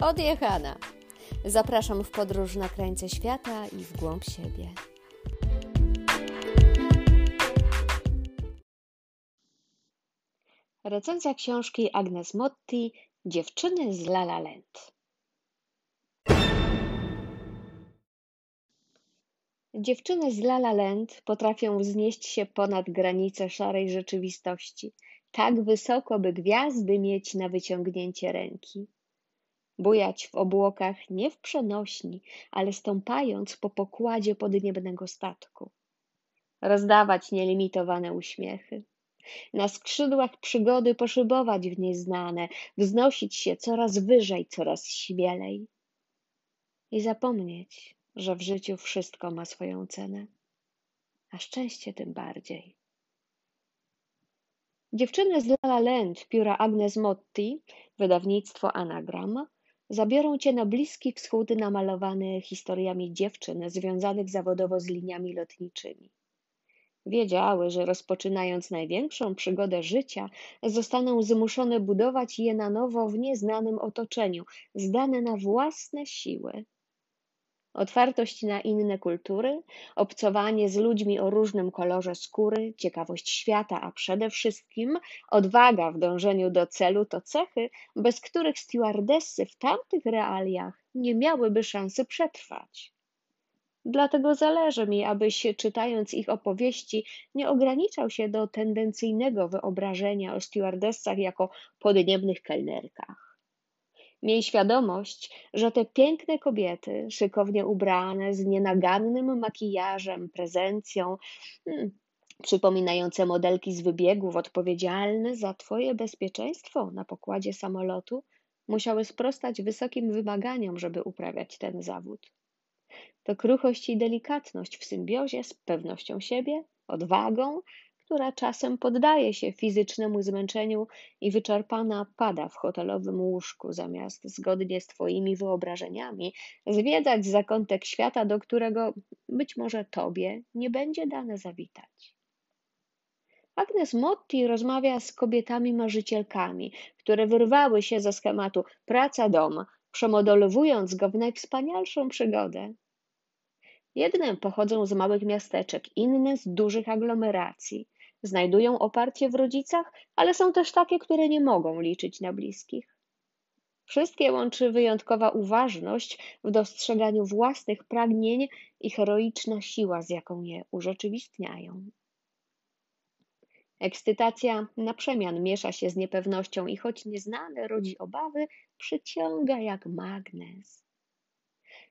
Odjechana. Zapraszam w podróż na krańce świata i w głąb siebie. Recenzja książki Agnes Motti Dziewczyny z La La Land. Dziewczyny z La La Land potrafią wznieść się ponad granice szarej rzeczywistości, tak wysoko, by gwiazdy mieć na wyciągnięcie ręki. Bujać w obłokach nie w przenośni, ale stąpając po pokładzie podniebnego statku. Rozdawać nielimitowane uśmiechy. Na skrzydłach przygody poszybować w nieznane, wznosić się coraz wyżej, coraz śmielej. I zapomnieć, że w życiu wszystko ma swoją cenę, a szczęście tym bardziej. Dziewczyny z La La Land pióra Agnes Motti, wydawnictwo Anagram, zabiorą cię na Bliski Wschód namalowany historiami dziewczyn związanych zawodowo z liniami lotniczymi. Wiedziały, że rozpoczynając największą przygodę życia, zostaną zmuszone budować je na nowo w nieznanym otoczeniu, zdane na własne siły. Otwartość na inne kultury, obcowanie z ludźmi o różnym kolorze skóry, ciekawość świata, a przede wszystkim odwaga w dążeniu do celu to cechy, bez których stewardessy w tamtych realiach nie miałyby szansy przetrwać. Dlatego zależy mi, abyś, czytając ich opowieści, nie ograniczał się do tendencyjnego wyobrażenia o stewardessach jako podniebnych kelnerkach. Miej świadomość, że te piękne kobiety, szykownie ubrane, z nienagannym makijażem, prezencją, hmm, przypominające modelki z wybiegów, odpowiedzialne za Twoje bezpieczeństwo na pokładzie samolotu, musiały sprostać wysokim wymaganiom, żeby uprawiać ten zawód. To kruchość i delikatność w symbiozie z pewnością siebie, odwagą, która czasem poddaje się fizycznemu zmęczeniu i wyczerpana pada w hotelowym łóżku, zamiast zgodnie z Twoimi wyobrażeniami zwiedzać zakątek świata, do którego być może Tobie nie będzie dane zawitać. Agnes Motti rozmawia z kobietami marzycielkami, które wyrwały się ze schematu praca-dom, przemodolowując go w najwspanialszą przygodę. Jedne pochodzą z małych miasteczek, inne z dużych aglomeracji. Znajdują oparcie w rodzicach, ale są też takie, które nie mogą liczyć na bliskich. Wszystkie łączy wyjątkowa uważność w dostrzeganiu własnych pragnień i heroiczna siła, z jaką je urzeczywistniają. Ekscytacja na przemian miesza się z niepewnością i choć nieznane rodzi obawy, przyciąga jak magnes.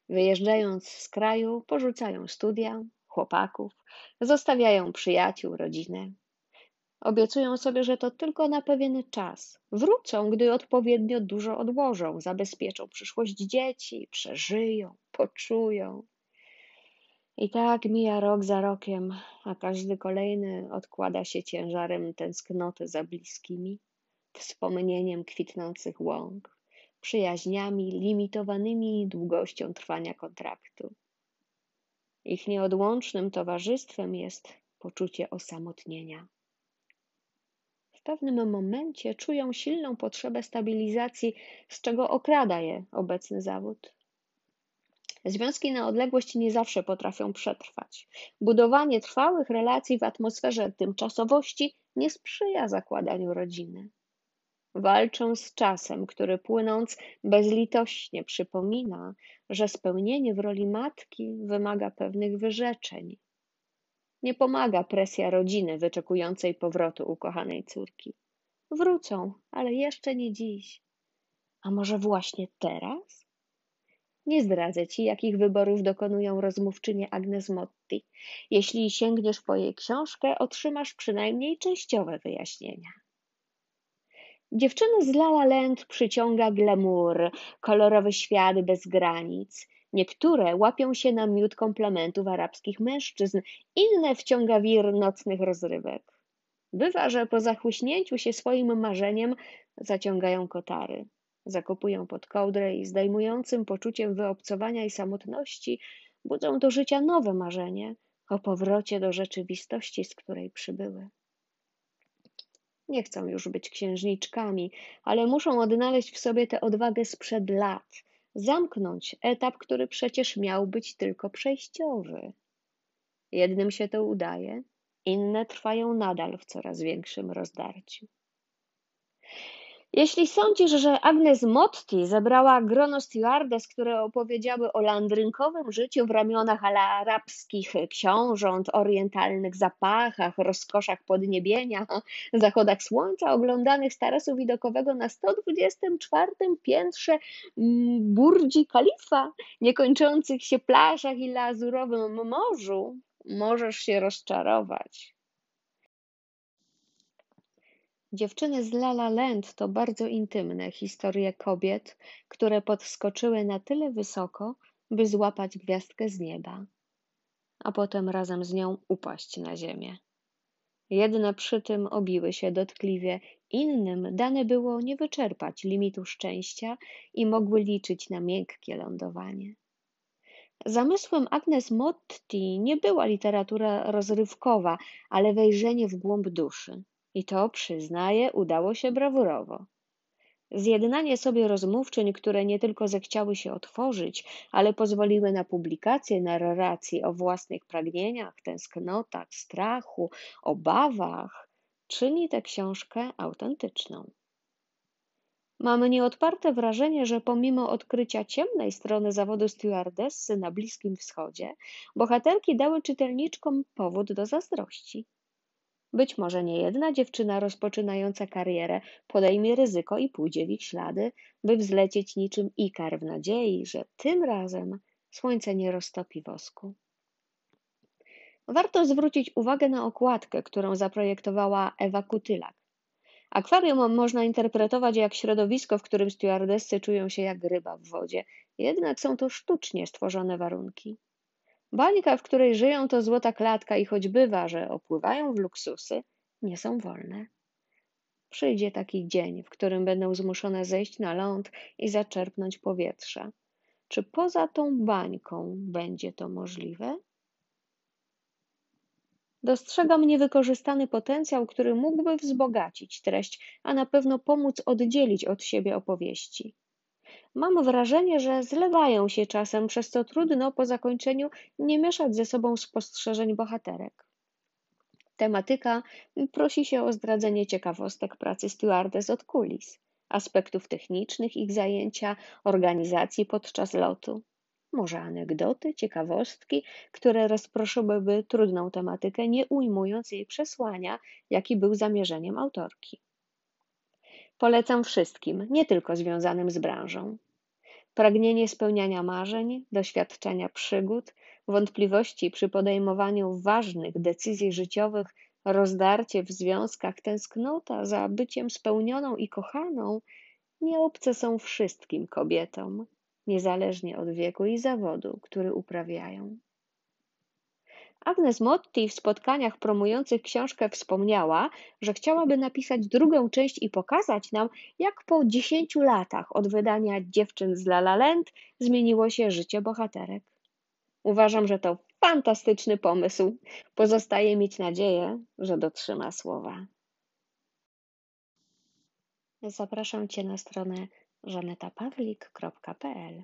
Wyjeżdżając z kraju, porzucają studia, chłopaków, zostawiają przyjaciół, rodzinę. Obiecują sobie, że to tylko na pewien czas. Wrócą, gdy odpowiednio dużo odłożą, zabezpieczą przyszłość dzieci, przeżyją, poczują. I tak mija rok za rokiem, a każdy kolejny odkłada się ciężarem tęsknoty za bliskimi, wspomnieniem kwitnących łąk, przyjaźniami limitowanymi długością trwania kontraktu. Ich nieodłącznym towarzystwem jest poczucie osamotnienia. W pewnym momencie czują silną potrzebę stabilizacji, z czego okrada je obecny zawód. Związki na odległość nie zawsze potrafią przetrwać. Budowanie trwałych relacji w atmosferze tymczasowości nie sprzyja zakładaniu rodziny. Walczą z czasem, który płynąc bezlitośnie przypomina, że spełnienie w roli matki wymaga pewnych wyrzeczeń. Nie pomaga presja rodziny wyczekującej powrotu ukochanej córki. Wrócą, ale jeszcze nie dziś. A może właśnie teraz? Nie zdradzę ci, jakich wyborów dokonują rozmówczynie Agnes Motti. Jeśli sięgniesz po jej książkę, otrzymasz przynajmniej częściowe wyjaśnienia. Dziewczyny z La La Land przyciąga glamour, kolorowy świat bez granic. Niektóre łapią się na miód komplementów arabskich mężczyzn, inne wciąga wir nocnych rozrywek. Bywa, że po zachłyśnięciu się swoim marzeniem zaciągają kotary zakopują pod kołdrę i zdejmującym poczuciem wyobcowania i samotności budzą do życia nowe marzenie o powrocie do rzeczywistości, z której przybyły. Nie chcą już być księżniczkami, ale muszą odnaleźć w sobie tę odwagę sprzed lat, zamknąć etap, który przecież miał być tylko przejściowy. Jednym się to udaje, inne trwają nadal w coraz większym rozdarciu. Jeśli sądzisz, że Agnes Motti zebrała grono stewardess, które opowiedziały o landrynkowym życiu w ramionach arabskich książąt, orientalnych zapachach, rozkoszach podniebienia, zachodach słońca, oglądanych z tarasu widokowego na 124 piętrze mm, Burdzi Kalifa, niekończących się plażach i lazurowym morzu, możesz się rozczarować. Dziewczyny z La La Land to bardzo intymne historie kobiet, które podskoczyły na tyle wysoko, by złapać gwiazdkę z nieba, a potem razem z nią upaść na ziemię. Jedne przy tym obiły się dotkliwie, innym dane było nie wyczerpać limitu szczęścia i mogły liczyć na miękkie lądowanie. Zamysłem Agnes Motti nie była literatura rozrywkowa, ale wejrzenie w głąb duszy. I to, przyznaję, udało się brawurowo. Zjednanie sobie rozmówczyń, które nie tylko zechciały się otworzyć, ale pozwoliły na publikację narracji o własnych pragnieniach, tęsknotach, strachu, obawach, czyni tę książkę autentyczną. Mam nieodparte wrażenie, że pomimo odkrycia ciemnej strony zawodu stewardessy na Bliskim Wschodzie, bohaterki dały czytelniczkom powód do zazdrości. Być może niejedna dziewczyna rozpoczynająca karierę podejmie ryzyko i pójdzie w ich ślady, by wzlecieć niczym ikar w nadziei, że tym razem słońce nie roztopi wosku. Warto zwrócić uwagę na okładkę, którą zaprojektowała Ewa Kutylak. Akwarium można interpretować jak środowisko, w którym stewardessy czują się jak ryba w wodzie, jednak są to sztucznie stworzone warunki. Bańka, w której żyją, to złota klatka i choć bywa, że opływają w luksusy, nie są wolne. Przyjdzie taki dzień, w którym będą zmuszone zejść na ląd i zaczerpnąć powietrza. Czy poza tą bańką będzie to możliwe? Dostrzegam niewykorzystany potencjał, który mógłby wzbogacić treść, a na pewno pomóc oddzielić od siebie opowieści. Mam wrażenie, że zlewają się czasem, przez co trudno po zakończeniu nie mieszać ze sobą spostrzeżeń bohaterek. Tematyka prosi się o zdradzenie ciekawostek pracy stewardess od kulis, aspektów technicznych ich zajęcia, organizacji podczas lotu. Może anegdoty, ciekawostki, które rozproszyłyby trudną tematykę, nie ujmując jej przesłania, jaki był zamierzeniem autorki. Polecam wszystkim, nie tylko związanym z branżą. Pragnienie spełniania marzeń, doświadczenia przygód, wątpliwości przy podejmowaniu ważnych decyzji życiowych, rozdarcie w związkach, tęsknota za byciem spełnioną i kochaną nie obce są wszystkim kobietom, niezależnie od wieku i zawodu, który uprawiają. Agnes Motti w spotkaniach promujących książkę wspomniała, że chciałaby napisać drugą część i pokazać nam, jak po dziesięciu latach od wydania Dziewczyn z La La Land zmieniło się życie bohaterek. Uważam, że to fantastyczny pomysł. Pozostaje mieć nadzieję, że dotrzyma słowa. Zapraszam Cię na stronę żanetapawlik.pl